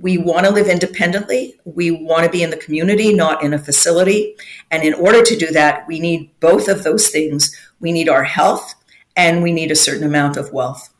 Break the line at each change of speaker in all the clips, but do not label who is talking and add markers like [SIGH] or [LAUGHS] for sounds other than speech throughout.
we want to live independently. We want to be in the community, not in a facility. And in order to do that, we need both of those things. We need our health and we need a certain amount of wealth.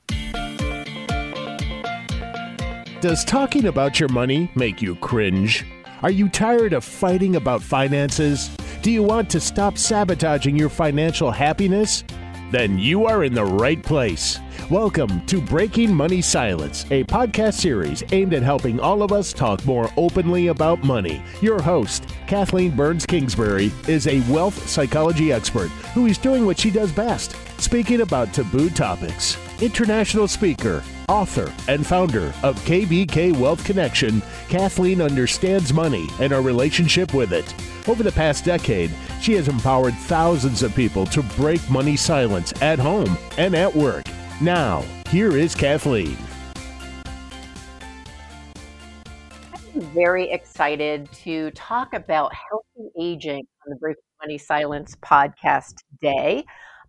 Does talking about your money make you cringe? Are you tired of fighting about finances? Do you want to stop sabotaging your financial happiness? Then you are in the right place. Welcome to Breaking Money Silence, a podcast series aimed at helping all of us talk more openly about money. Your host, Kathleen Burns Kingsbury, is a wealth psychology expert who is doing what she does best speaking about taboo topics. International speaker, author, and founder of KBK Wealth Connection, Kathleen understands money and our relationship with it. Over the past decade, she has empowered thousands of people to break money silence at home and at work. Now, here is Kathleen.
I'm very excited to talk about healthy aging on the Breaking Money Silence podcast today.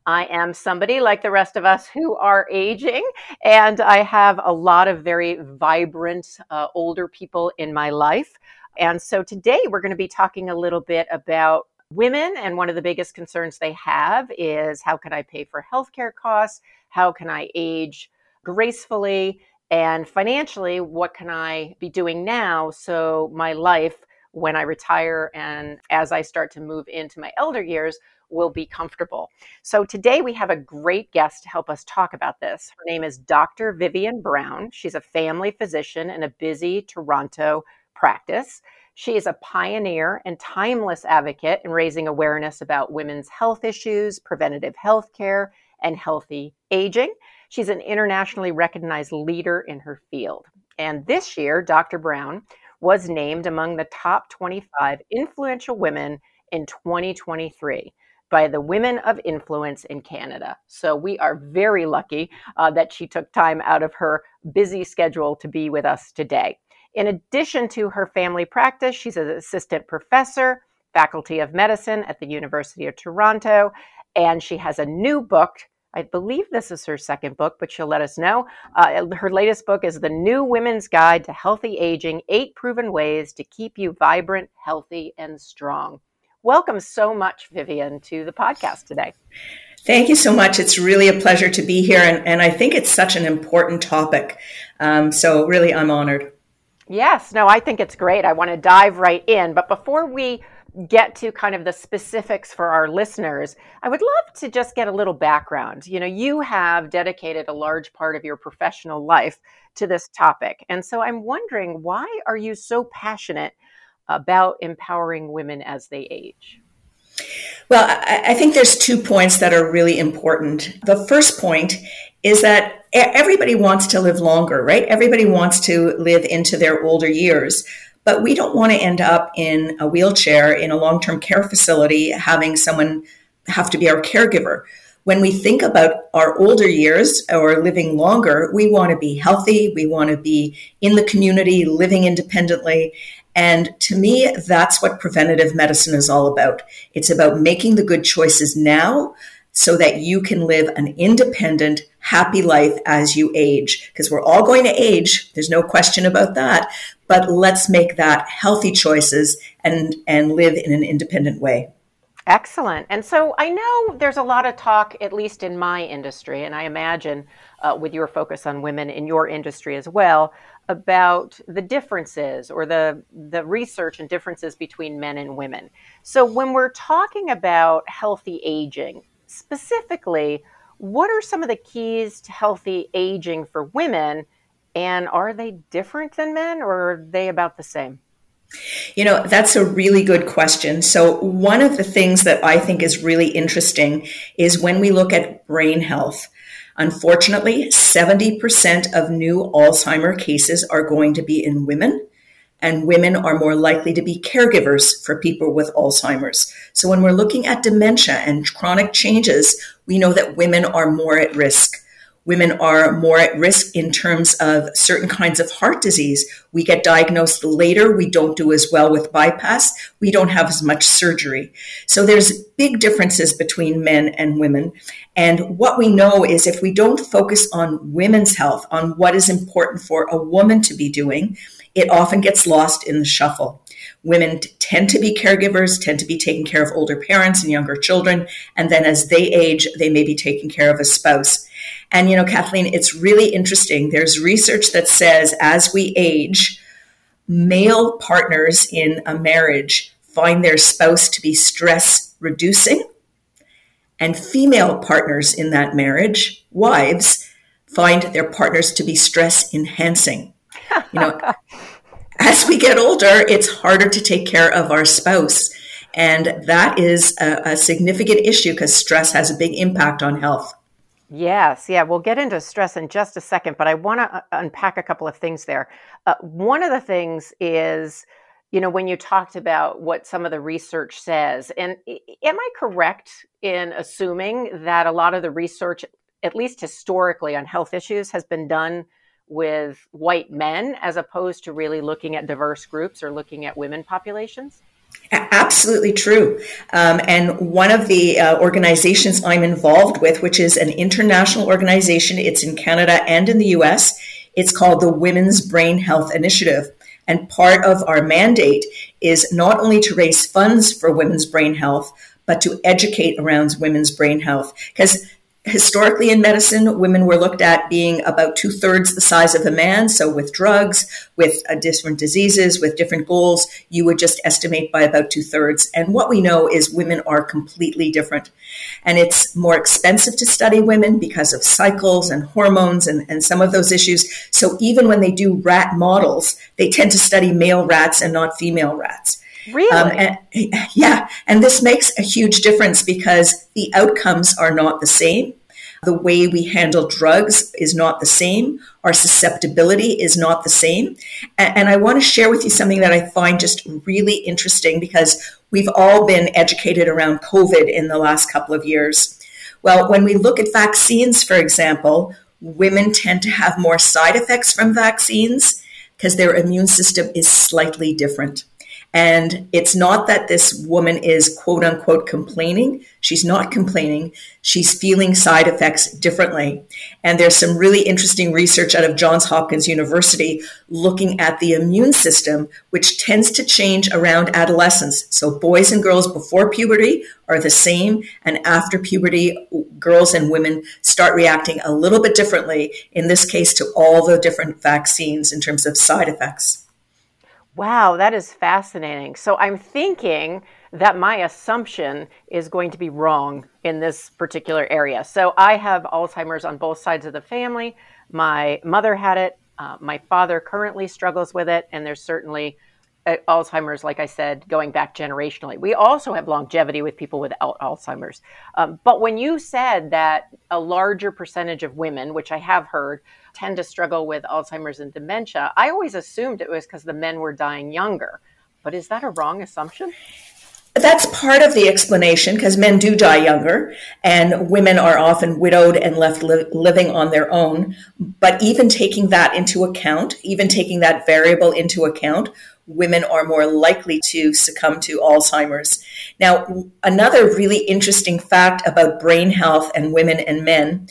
I am somebody like the rest of us who are aging, and I have a lot of very vibrant uh, older people in my life. And so today we're going to be talking a little bit about women, and one of the biggest concerns they have is how can I pay for healthcare costs? How can I age gracefully? And financially, what can I be doing now so my life, when I retire and as I start to move into my elder years, will be comfortable. So today we have a great guest to help us talk about this. Her name is Dr. Vivien Brown. She's a family physician in a busy Toronto practice. She is a pioneer and timeless advocate in raising awareness about women's health issues, preventative health care, and healthy aging. She's an internationally recognized leader in her field. And this year, Dr. Brown was named among the top 25 influential women in 2023 by the Women of Influence in Canada. So we are very lucky uh, that she took time out of her busy schedule to be with us today. In addition to her family practice, she's an assistant professor, faculty of medicine at the University of Toronto, and she has a new book. I believe this is her second book, but she'll let us know. Uh, her latest book is The New Women's Guide to Healthy Aging Eight Proven Ways to Keep You Vibrant, Healthy, and Strong. Welcome so much, Vivien, to the podcast today.
Thank you so much. It's really a pleasure to be here. And, and I think it's such an important topic. Um, so, really, I'm honored.
Yes, no, I think it's great. I want to dive right in. But before we get to kind of the specifics for our listeners, I would love to just get a little background. You know, you have dedicated a large part of your professional life to this topic. And so I'm wondering why are you so passionate about empowering women as they age?
Well, I, think there's two points that are really important. The first point is that everybody wants to live longer, right? Everybody wants to live into their older years. But we don't want to end up in a wheelchair in a long term care facility having someone have to be our caregiver. When we think about our older years or living longer, we want to be healthy. We want to be in the community, living independently. And to me, that's what preventative medicine is all about. It's about making the good choices now so that you can live an independent, happy life as you age. Because we're all going to age, there's no question about that. But let's make that healthy choices and, and live in an independent way.
Excellent. And so I know there's a lot of talk, at least in my industry, and I imagine uh, with your focus on women in your industry as well, about the differences or the the research and differences between men and women. So when we're talking about healthy aging, specifically, what are some of the keys to healthy aging for women and are they different than men or are they about the same?
You know, that's a really good question. So, one of the things that I think is really interesting is when we look at brain health. Unfortunately, 70% of new Alzheimer cases are going to be in women, and women are more likely to be caregivers for people with Alzheimer's. So when we're looking at dementia and chronic changes, we know that women are more at risk. Women are more at risk in terms of certain kinds of heart disease. We get diagnosed later. We don't do as well with bypass. We don't have as much surgery. So there's big differences between men and women. And what we know is if we don't focus on women's health, on what is important for a woman to be doing, it often gets lost in the shuffle. Women t- tend to be caregivers, tend to be taking care of older parents and younger children, and then as they age, they may be taking care of a spouse. And you know, Kathleen, it's really interesting. There's research that says as we age, male partners in a marriage find their spouse to be stress reducing, and female partners in that marriage, wives, find their partners to be stress enhancing. You know, [LAUGHS] as we get older, it's harder to take care of our spouse. And that is a, a significant issue because stress has a big impact on health.
Yes, yeah, we'll get into stress in just a second, but I want to uh, unpack a couple of things there. Uh, one of the things is, you know, when you talked about what some of the research says, and am I correct in assuming that a lot of the research, at least historically on health issues, has been done with white men as opposed to really looking at diverse groups or looking at women populations?
Absolutely true. Um, and one of the uh, organizations I'm involved with, which is an international organization, it's in Canada and in the US, it's called the Women's Brain Health Initiative. And part of our mandate is not only to raise funds for women's brain health, but to educate around women's brain health. Because historically in medicine, women were looked at being about two thirds the size of a man. So, with drugs, with uh, different diseases, with different goals, you would just estimate by about two thirds. And what we know is women are completely different. And it's more expensive to study women because of cycles and hormones and, and some of those issues. So, even when they do rat models, they tend to study male rats and not female rats.
Really? Um,
and, yeah. And this makes a huge difference because the outcomes are not the same. The way we handle drugs is not the same. Our susceptibility is not the same. And, and I want to share with you something that I find just really interesting because we've all been educated around COVID in the last couple of years. Well, when we look at vaccines, for example, women tend to have more side effects from vaccines because their immune system is slightly different. And it's not that this woman is quote unquote complaining. She's not complaining. She's feeling side effects differently. And there's some really interesting research out of Johns Hopkins University looking at the immune system, which tends to change around adolescence. So boys and girls before puberty are the same. And after puberty, girls and women start reacting a little bit differently, in this case, to all the different vaccines in terms of side effects.
Wow, that is fascinating. So I'm thinking that my assumption is going to be wrong in this particular area. So I have Alzheimer's on both sides of the family. My mother had it. Uh, my father currently struggles with it, and there's certainly Alzheimer's, like I said, going back generationally. We also have longevity with people with Alzheimer's. Um, but when you said that a larger percentage of women, which I have heard, tend to struggle with Alzheimer's and dementia, I always assumed it was because the men were dying younger. But is that a wrong assumption?
That's part of the explanation because men do die younger and women are often widowed and left li- living on their own. But even taking that into account, even taking that variable into account, women are more likely to succumb to Alzheimer's. Now, another really interesting fact about brain health and women and men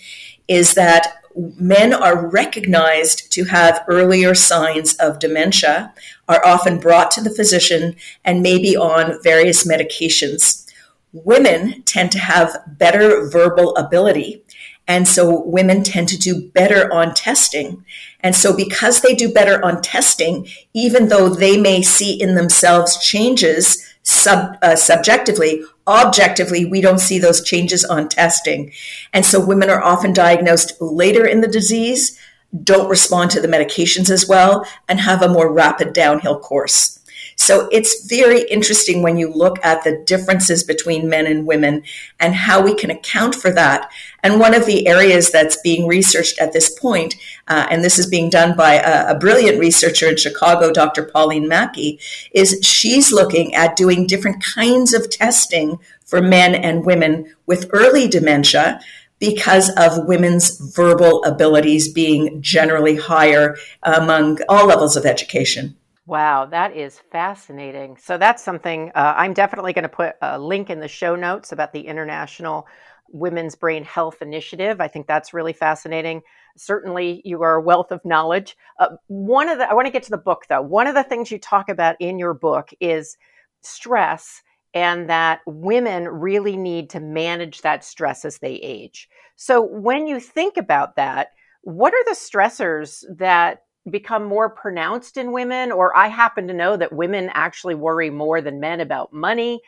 is that men are recognized to have earlier signs of dementia, are often brought to the physician, and may be on various medications. Women tend to have better verbal ability. And so women tend to do better on testing. And so because they do better on testing, even though they may see in themselves changes sub, uh, subjectively, objectively, we don't see those changes on testing. And so women are often diagnosed later in the disease, don't respond to the medications as well, and have a more rapid downhill course. So it's very interesting when you look at the differences between men and women and how we can account for that. And one of the areas that's being researched at this point, uh, and this is being done by a, a, brilliant researcher in Chicago, Dr. Pauline Maki, is she's looking at doing different kinds of testing for men and women with early dementia because of women's verbal abilities being generally higher among all levels of education.
Wow, that is fascinating. So that's something uh, I'm definitely going to put a link in the show notes about the International Women's Brain Health Initiative. I think that's really fascinating. Certainly, you are a wealth of knowledge. Uh, one of the, I want to get to the book though. One of the things you talk about in your book is stress and that women really need to manage that stress as they age. So, when you think about that, what are the stressors that become more pronounced in women? Or I happen to know that women actually worry more than men about money.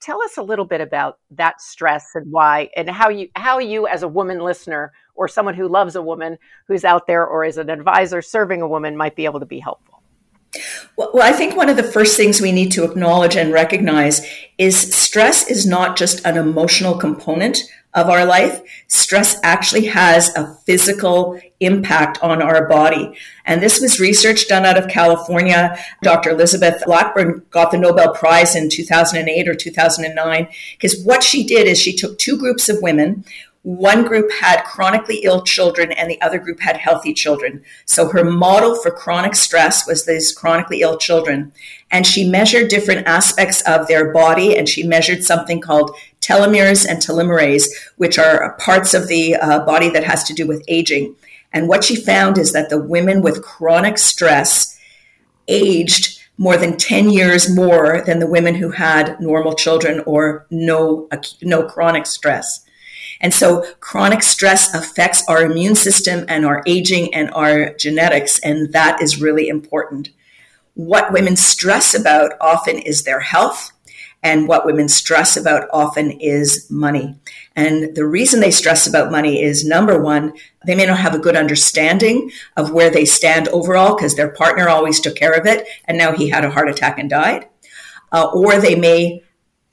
Tell us a little bit about that stress and why, and how you how you as a woman listener or someone who loves a woman who's out there or is an advisor serving a woman might be able to be helpful.
Well, I think one of the first things we need to acknowledge and recognize is stress is not just an emotional component of our life. Stress actually has a physical impact on our body. And this was research done out of California. Dr. Elizabeth Blackburn got the Nobel Prize in 2008 or 2009 because what she did is she took two groups of women one group had chronically ill children and the other group had healthy children. So her model for chronic stress was these chronically ill children. And she measured different aspects of their body and she measured something called telomeres and telomerase, which are parts of the uh, body that has to do with aging. And what she found is that the women with chronic stress aged more than 10 years more than the women who had normal children or no, no chronic stress. And so chronic stress affects our immune system and our aging and our genetics. And that is really important. What women stress about often is their health. And what women stress about often is money. And the reason they stress about money is number one, they may not have a good understanding of where they stand overall because their partner always took care of it and now he had a heart attack and died. Uh, or they may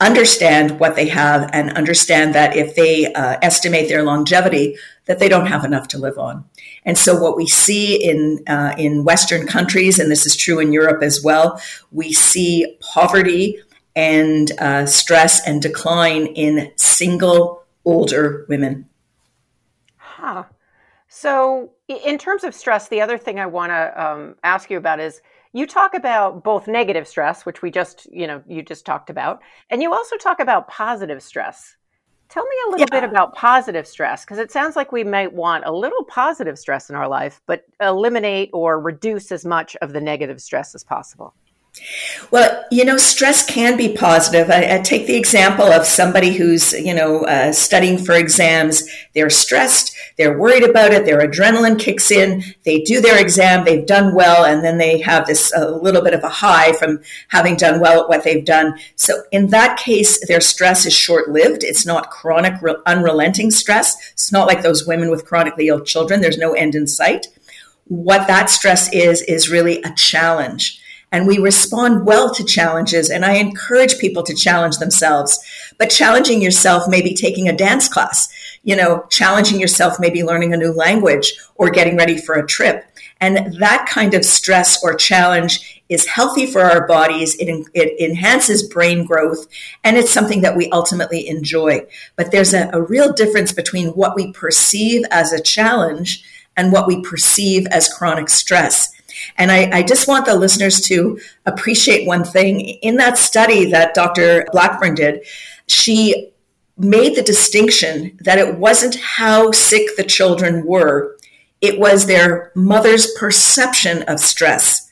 understand what they have and understand that if they uh, estimate their longevity that they don't have enough to live on. And so what we see in uh, in western countries and this is true in europe as well we see poverty and uh, stress and decline in single older women.
Huh. So in terms of stress the other thing i want to um, ask you about is you talk about both negative stress which we just you know you just talked about and you also talk about positive stress tell me a little yeah. bit about positive stress because it sounds like we might want a little positive stress in our life but eliminate or reduce as much of the negative stress as possible
well, you know, stress can be positive. I, I take the example of somebody who's, you know, uh, studying for exams. They're stressed, they're worried about it, their adrenaline kicks in, they do their exam, they've done well, and then they have this a little bit of a high from having done well at what they've done. So in that case, their stress is short lived. It's not chronic, unrelenting stress. It's not like those women with chronically ill children. There's no end in sight. What that stress is, is really a challenge and we respond well to challenges. And I encourage people to challenge themselves. But challenging yourself may be taking a dance class. You know, challenging yourself may be learning a new language or getting ready for a trip. And that kind of stress or challenge is healthy for our bodies. It, it enhances brain growth and it's something that we ultimately enjoy. But there's a, a real difference between what we perceive as a challenge and what we perceive as chronic stress. And I, I, just want the listeners to appreciate one thing. In that study that Dr. Blackburn did, she made the distinction that it wasn't how sick the children were, it was their mother's perception of stress.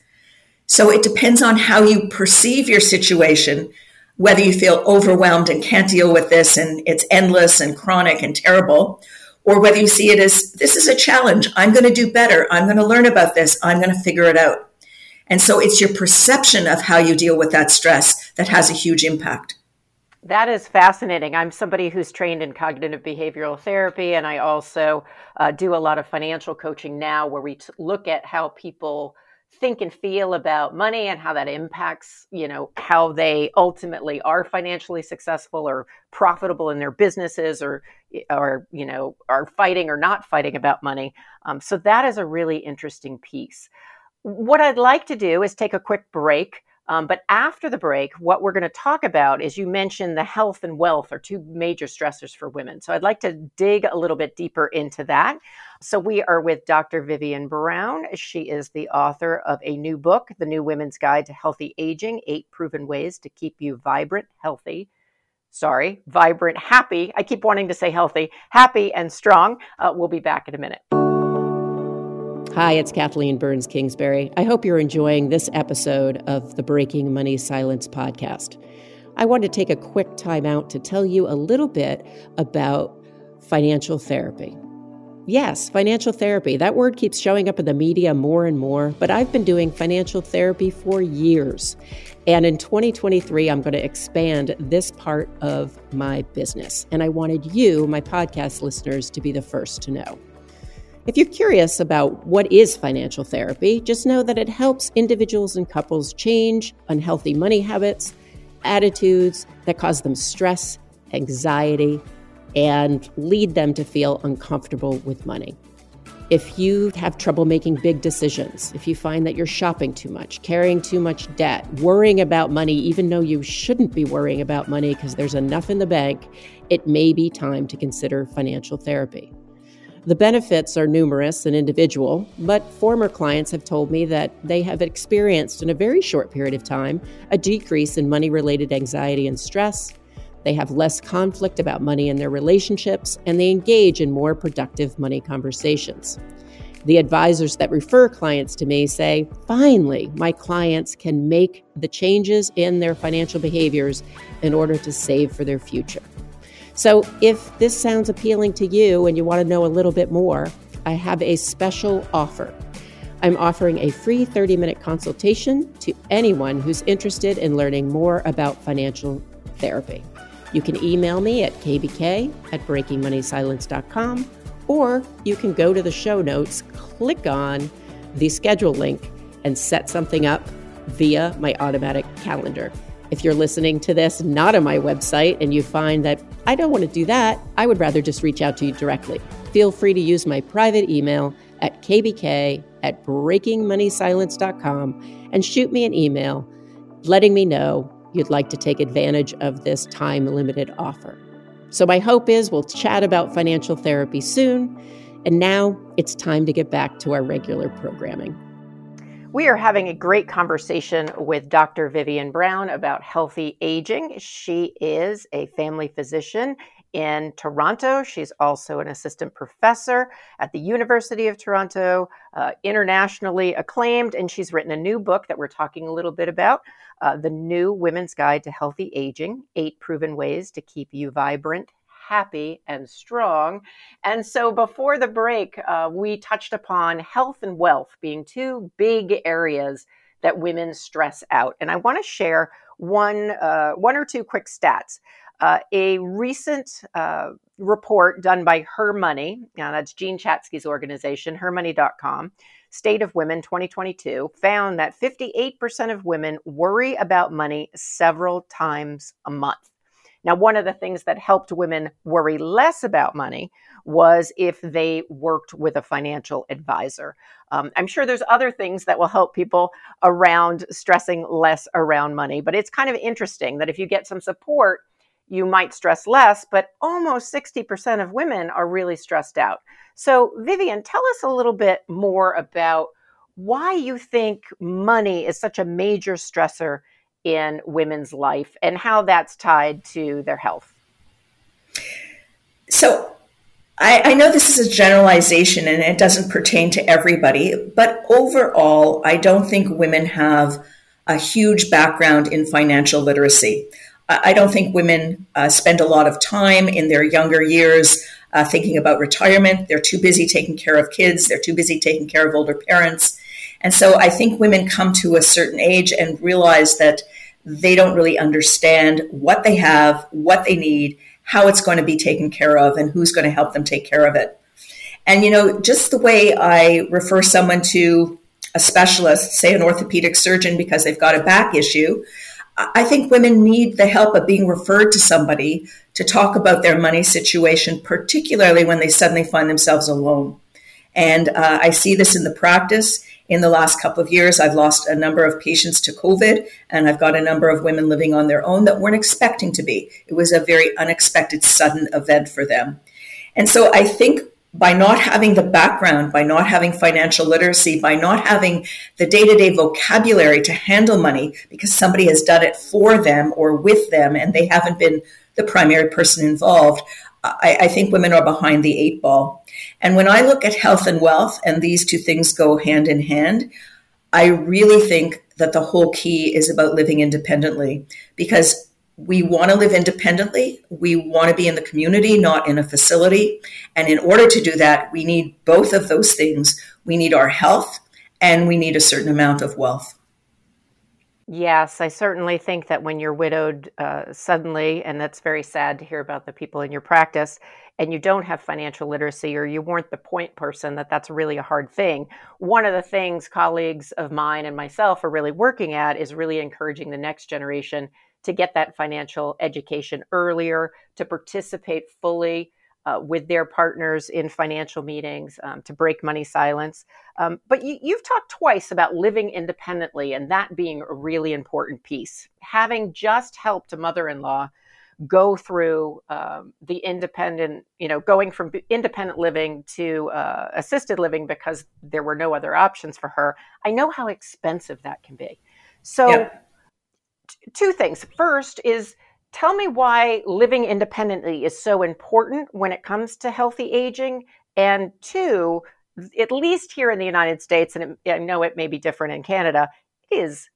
So it depends on how you perceive your situation, whether you feel overwhelmed and can't deal with this and it's endless and chronic and terrible, or whether you see it as this is a challenge. I'm going to do better. I'm going to learn about this. I'm going to figure it out. And so it's your perception of how you deal with that stress that has a huge impact.
That is fascinating. I'm somebody who's trained in cognitive behavioral therapy, and I also uh, do a lot of financial coaching now where we t- look at how people think and feel about money and how that impacts you know how they ultimately are financially successful or profitable in their businesses or or you know are fighting or not fighting about money um, so that is a really interesting piece what i'd like to do is take a quick break um, but after the break, what we're going to talk about is you mentioned the health and wealth are two major stressors for women. So I'd like to dig a little bit deeper into that. So we are with Dr. Vivien Brown. She is the author of a new book, The New Women's Guide to Healthy Aging Eight Proven Ways to Keep You Vibrant, Healthy. Sorry, vibrant, happy. I keep wanting to say healthy, happy, and strong. Uh, we'll be back in a minute. Hi, it's Kathleen Burns Kingsbury. I hope you're enjoying this episode of the Breaking Money Silence podcast. I want to take a quick time out to tell you a little bit about financial therapy. Yes, financial therapy. That word keeps showing up in the media more and more, but I've been doing financial therapy for years. And in 2023, I'm going to expand this part of my business. And I wanted you, my podcast listeners, to be the first to know. If you're curious about what is financial therapy, just know that it helps individuals and couples change unhealthy money habits, attitudes that cause them stress, anxiety, and lead them to feel uncomfortable with money. If you have trouble making big decisions, if you find that you're shopping too much, carrying too much debt, worrying about money, even though you shouldn't be worrying about money because there's enough in the bank, it may be time to consider financial therapy. The benefits are numerous and individual, but former clients have told me that they have experienced in a very short period of time a decrease in money related anxiety and stress. They have less conflict about money in their relationships, and they engage in more productive money conversations. The advisors that refer clients to me say, finally, my clients can make the changes in their financial behaviors in order to save for their future. So, if this sounds appealing to you and you want to know a little bit more, I have a special offer. I'm offering a free 30 minute consultation to anyone who's interested in learning more about financial therapy. You can email me at kbk at breakingmoneysilence.com or you can go to the show notes, click on the schedule link, and set something up via my automatic calendar. If you're listening to this not on my website and you find that I don't want to do that, I would rather just reach out to you directly. Feel free to use my private email at kbk at breakingmoneysilence.com and shoot me an email letting me know you'd like to take advantage of this time limited offer. So, my hope is we'll chat about financial therapy soon. And now it's time to get back to our regular programming.
We are having a great conversation with Dr. Vivien Brown about healthy aging. She is a family physician in Toronto. She's also an assistant professor at the University of Toronto, uh, internationally acclaimed, and she's written a new book that we're talking a little bit about uh, The New Women's Guide to Healthy Aging Eight Proven Ways to Keep You Vibrant, happy and strong. And so before the break, uh, we touched upon health and wealth being two big areas that women stress out. And I want to share one, uh, one or two quick stats. Uh, a recent uh, report done by Her Money, now that's Jean Chatzky's organization, hermoney.com, State of Women 2022, found that 58% of women worry about money several times a month. Now, one of the things that helped women worry less about money was if they worked with a financial advisor. Um, I'm sure there's other things that will help people around stressing less around money, but it's kind of interesting that if you get some support, you might stress less, but almost 60% of women are really stressed out. So, Vivien, tell us a little bit more about why you think money is such a major stressor in women's life and how that's tied to their health.
So, I, I, know this is a generalization and it doesn't pertain to everybody, but overall, I don't think women have a huge background in financial literacy. I don't think women uh, spend a lot of time in their younger years uh, thinking about retirement. They're too busy taking care of kids, they're too busy taking care of older parents. And so I think women come to a certain age and realize that they don't really understand what they have, what they need, how it's going to be taken care of, and who's going to help them take care of it. And, you know, just the way I refer someone to a specialist, say an orthopedic surgeon, because they've got a back issue, I think women need the help of being referred to somebody to talk about their money situation, particularly when they suddenly find themselves alone. And uh, I see this in the practice. In the last couple of years, I've lost a number of patients to COVID, and I've got a number of women living on their own that weren't expecting to be. It was a very unexpected, sudden event for them. And so I think by not having the background, by not having financial literacy, by not having the day to day vocabulary to handle money because somebody has done it for them or with them and they haven't been the primary person involved, I, I think women are behind the eight ball. And when I look at health and wealth, and these two things go hand in hand, I really think that the whole key is about living independently because we want to live independently. We want to be in the community, not in a facility. And in order to do that, we need both of those things. We need our health and we need a certain amount of wealth.
Yes, I certainly think that when you're widowed uh, suddenly, and that's very sad to hear about the people in your practice, and you don't have financial literacy or you weren't the point person, that that's really a hard thing. One of the things colleagues of mine and myself are really working at is really encouraging the next generation to get that financial education earlier, to participate fully uh, with their partners in financial meetings, um, to break money silence. Um, but you, you've talked twice about living independently and that being a really important piece. Having just helped a mother in law go through um, the independent, you know, going from independent living to uh, assisted living because there were no other options for her. I know how expensive that can be. So, yeah. Two things. First is tell me why living independently is so important when it comes to healthy aging. And two, at least here in the United States, and it, I know it may be different in Canada, is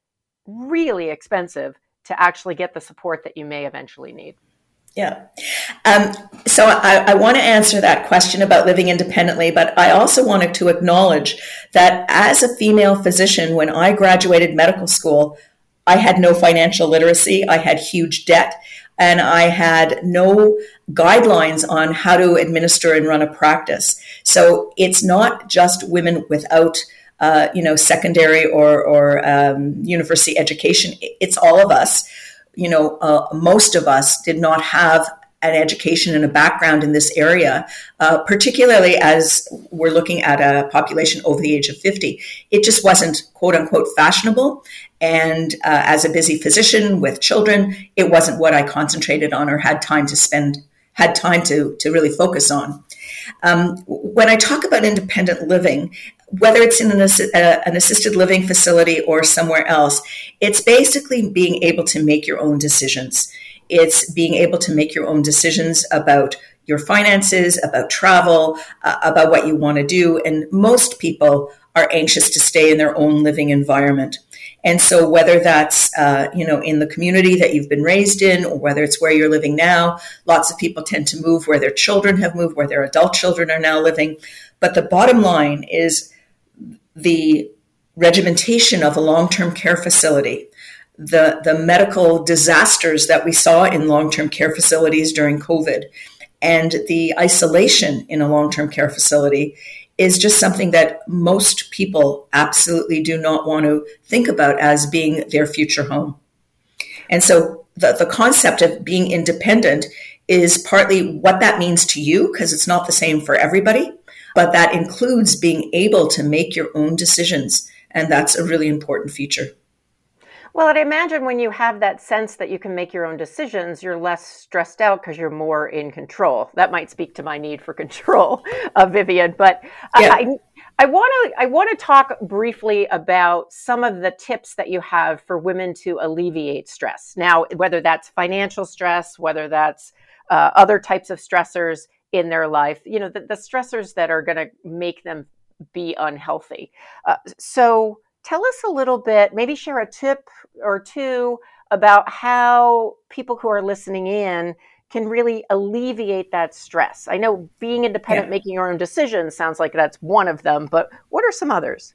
really expensive to actually get the support that you may eventually need?
Yeah. Um, so I, I want to answer that question about living independently, but I also wanted to acknowledge that as a female physician, when I graduated medical school, I had no financial literacy. I had huge debt and I had no guidelines on how to administer and run a practice. So it's not just women without uh, you know, secondary or, or um, university education. It's all of us. You know, uh, most of us did not have an education and a background in this area, uh, particularly as we're looking at a population over the age of 50. It just wasn't quote unquote fashionable. And uh, as a busy physician with children, it wasn't what I concentrated on or had time to spend, had time to, to really focus on. Um, when I talk about independent living, whether it's in an, uh, an, assisted living facility or somewhere else, it's basically being able to make your own decisions. It's being able to make your own decisions about your finances, about travel, uh, about what you want to do. And most people are anxious to stay in their own living environment. And so, whether that's uh, you know in the community that you've been raised in, or whether it's where you're living now, lots of people tend to move where their children have moved, where their adult children are now living. But the bottom line is the regimentation of a long-term care facility, the the medical disasters that we saw in long-term care facilities during COVID, and the isolation in a long-term care facility is just something that most people absolutely do not want to think about as being their future home. And so the, the concept of being independent is partly what that means to you, because it's not the same for everybody, but that includes being able to make your own decisions. And that's a really important feature.
Well, I'd imagine when you have that sense that you can make your own decisions, you're less stressed out because you're more in control. That might speak to my need for [LAUGHS] control, uh, Vivien. But yeah. I, I want to I want to talk briefly about some of the tips that you have for women to alleviate stress. Now, whether that's financial stress, whether that's uh, other types of stressors in their life, you know, the, the stressors that are going to make them be unhealthy. Uh, so tell us a little bit, maybe share a tip or two about how people who are listening in can really alleviate that stress. I know being independent, yeah. making your own decisions sounds like that's one of them, but what are some others?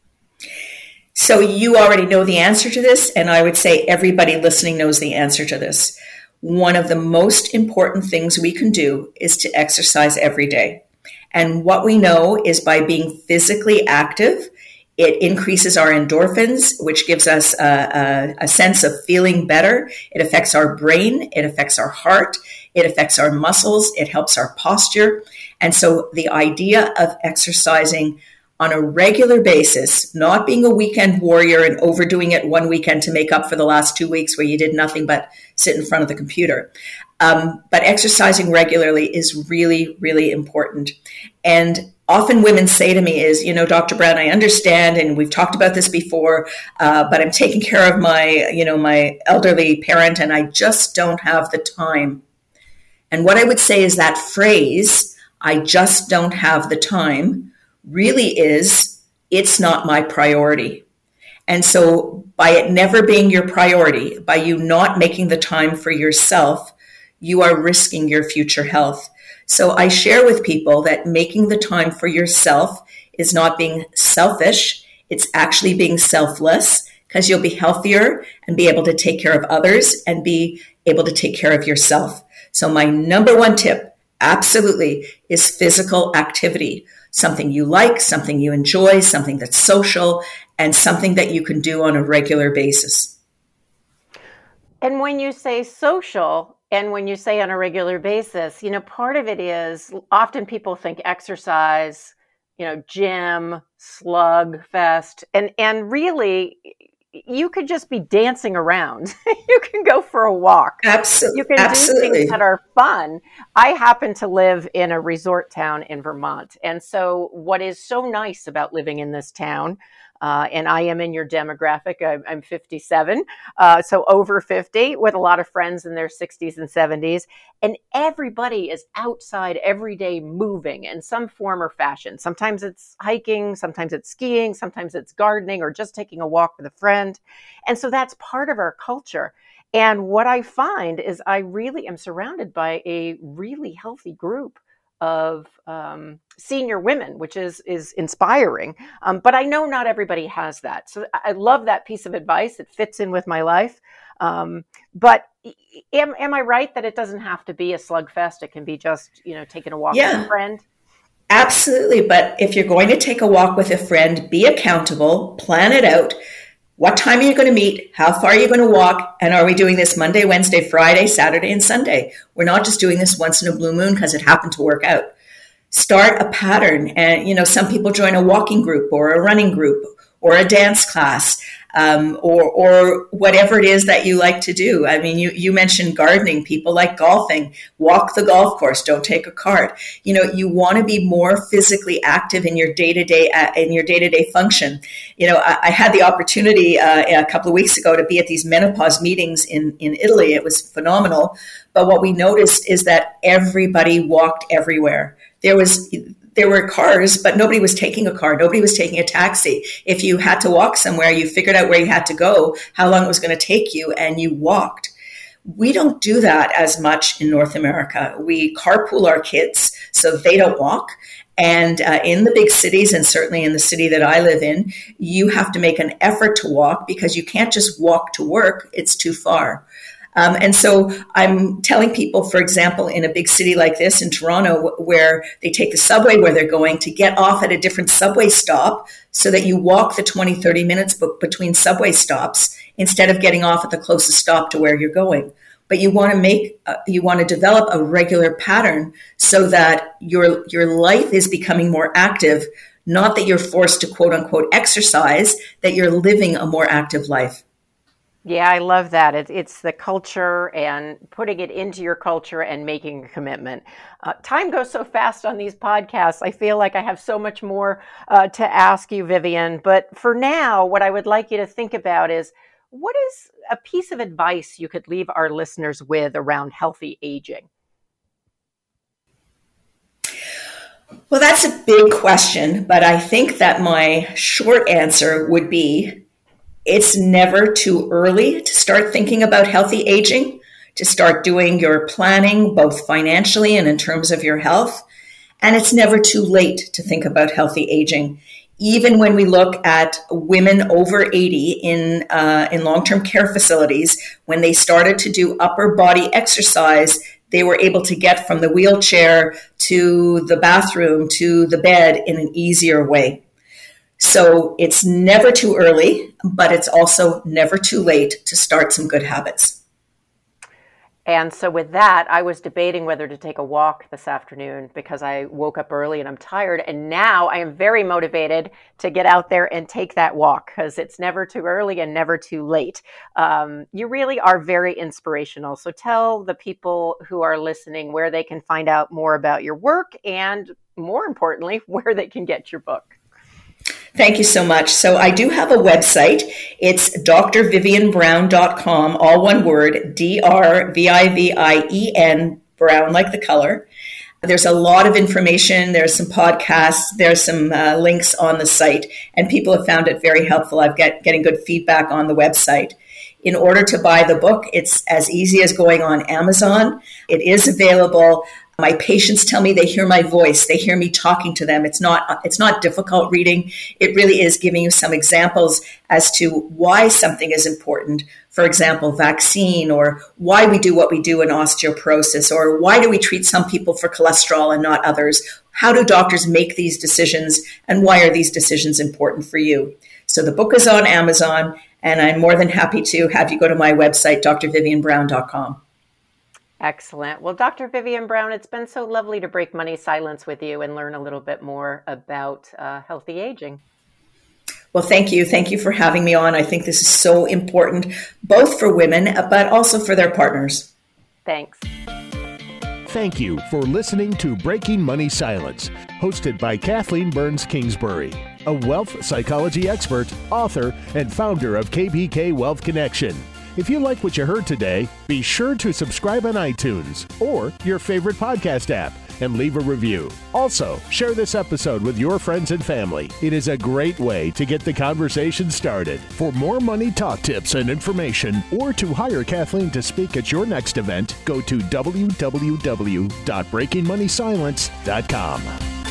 So you already know the answer to this, and I would say everybody listening knows the answer to this. One of the most important things we can do is to exercise every day. And what we know is by being physically active, it increases our endorphins, which gives us a, a, a, sense of feeling better. It affects our brain. It affects our heart. It affects our muscles. It helps our posture. And so the idea of exercising on a regular basis, not being a weekend warrior and overdoing it one weekend to make up for the last two weeks where you did nothing but sit in front of the computer. Um, but exercising regularly is really, really important. And often women say to me is, you know, Dr. Brown, I understand, and we've talked about this before, uh, but I'm taking care of my, you know, my elderly parent, and I just don't have the time. And what I would say is that phrase, I just don't have the time, really is, it's not my priority. And so, by it never being your priority, by you not making the time for yourself, you are risking your future health. So, I share with people that making the time for yourself is not being selfish, it's actually being selfless because you'll be healthier and be able to take care of others and be able to take care of yourself. So, my number one tip absolutely is physical activity something you like, something you enjoy, something that's social, and something that you can do on a regular basis.
And when you say social, and when you say on a regular basis, you know, part of it is often people think exercise, you know, gym, slug fest, and and really you could just be dancing around. [LAUGHS] you can go for a walk.
Absolutely.
You can
Absolutely.
do things that are fun. I happen to live in a resort town in Vermont. And so, what is so nice about living in this town uh, and I am in your demographic. I'm, I'm 57, uh, so over 50, with a lot of friends in their 60s and 70s. And everybody is outside every day moving in some form or fashion. Sometimes it's hiking, sometimes it's skiing, sometimes it's gardening, or just taking a walk with a friend. And so that's part of our culture. And what I find is I really am surrounded by a really healthy group of um, senior women, which is is inspiring. Um, but I know not everybody has that, so I love that piece of advice. It fits in with my life. Um, but am am I right that it doesn't have to be a slugfest? It can be just you know taking a walk yeah. with a friend.
Absolutely, but if you're going to take a walk with a friend, be accountable, plan it out what time are you going to meet? How far are you going to walk? And are we doing this Monday, Wednesday, Friday, Saturday, and Sunday? We're not just doing this once in a blue moon because it happened to work out. Start a pattern. And, you know, some people join a walking group or a running group or a dance class um, or, or whatever it is that you like to do. I mean, you, you mentioned gardening. People like golfing. Walk the golf course. Don't take a cart. You know, you want to be more physically active in your day to day in your day to day function. You know, I, I had the opportunity uh, a couple of weeks ago to be at these menopause meetings in in Italy. It was phenomenal. But what we noticed is that everybody walked everywhere. There was there were cars, but nobody was taking a car. Nobody was taking a taxi. If you had to walk somewhere, you figured out where you had to go, how long it was going to take you, and you walked. We don't do that as much in North America. We carpool our kids so they don't walk. And uh, in the big cities, and certainly in the city that I live in, you have to make an effort to walk because you can't just walk to work, it's too far. Um, and so I'm telling people, for example, in a big city like this in Toronto, where they take the subway where they're going to get off at a different subway stop so that you walk the 20, 30 minutes between subway stops instead of getting off at the closest stop to where you're going. But you want to make, uh, you want to develop a regular pattern so that your, your life is becoming more active, not that you're forced to quote unquote exercise, that you're living a more active life.
Yeah, I love that. It's, it's the culture and putting it into your culture and making a commitment. Uh, time goes so fast on these podcasts. I feel like I have so much more uh, to ask you, Vivien. But for now, what I would like you to think about is what is a piece of advice you could leave our listeners with around healthy aging?
Well, that's a big question, but I think that my short answer would be it's never too early to start thinking about healthy aging, to start doing your planning, both financially and in terms of your health. And it's never too late to think about healthy aging. Even when we look at women over 80 in, uh, in long term care facilities, when they started to do upper body exercise, they were able to get from the wheelchair to the bathroom to the bed in an easier way. So it's never too early, but it's also never too late to start some good habits.
And so, with that, I was debating whether to take a walk this afternoon because I woke up early and I'm tired. And now I am very motivated to get out there and take that walk because it's never too early and never too late. Um, you really are very inspirational. So, tell the people who are listening where they can find out more about your work and, more importantly, [LAUGHS] where they can get your book.
Thank you so much. So I do have a website. It's drvivienbrown.com, all one word, D R V I V I E N brown like the color. There's a lot of information. There's some podcasts. There's some uh, links on the site, and people have found it very helpful. I've get getting good feedback on the website. In order to buy the book, it's as easy as going on Amazon. It is available. My patients tell me they hear my voice. They hear me talking to them. It's not it's not difficult reading. It really is giving you some examples as to why something is important. For example, vaccine or why we do what we do in osteoporosis or why do we treat some people for cholesterol and not others? How do doctors make these decisions and why are these decisions important for you? So the book is on Amazon and I'm more than happy to have you go to my website drvivienbrown.com.
Excellent. Well, Dr. Vivien Brown, it's been so lovely to break money silence with you and learn a little bit more about uh, healthy aging.
Well, thank you. Thank you for having me on. I think this is so important, both for women, but also for their partners.
Thanks.
Thank you for listening to Breaking Money Silence, hosted by Kathleen Burns Kingsbury, a wealth psychology expert, author, and founder of KBK Wealth Connection. If you like what you heard today, be sure to subscribe on iTunes or your favorite podcast app and leave a review. Also, share this episode with your friends and family. It is a great way to get the conversation started. For more money talk tips and information, or to hire Kathleen to speak at your next event, go to www.breakingmoneysilence.com.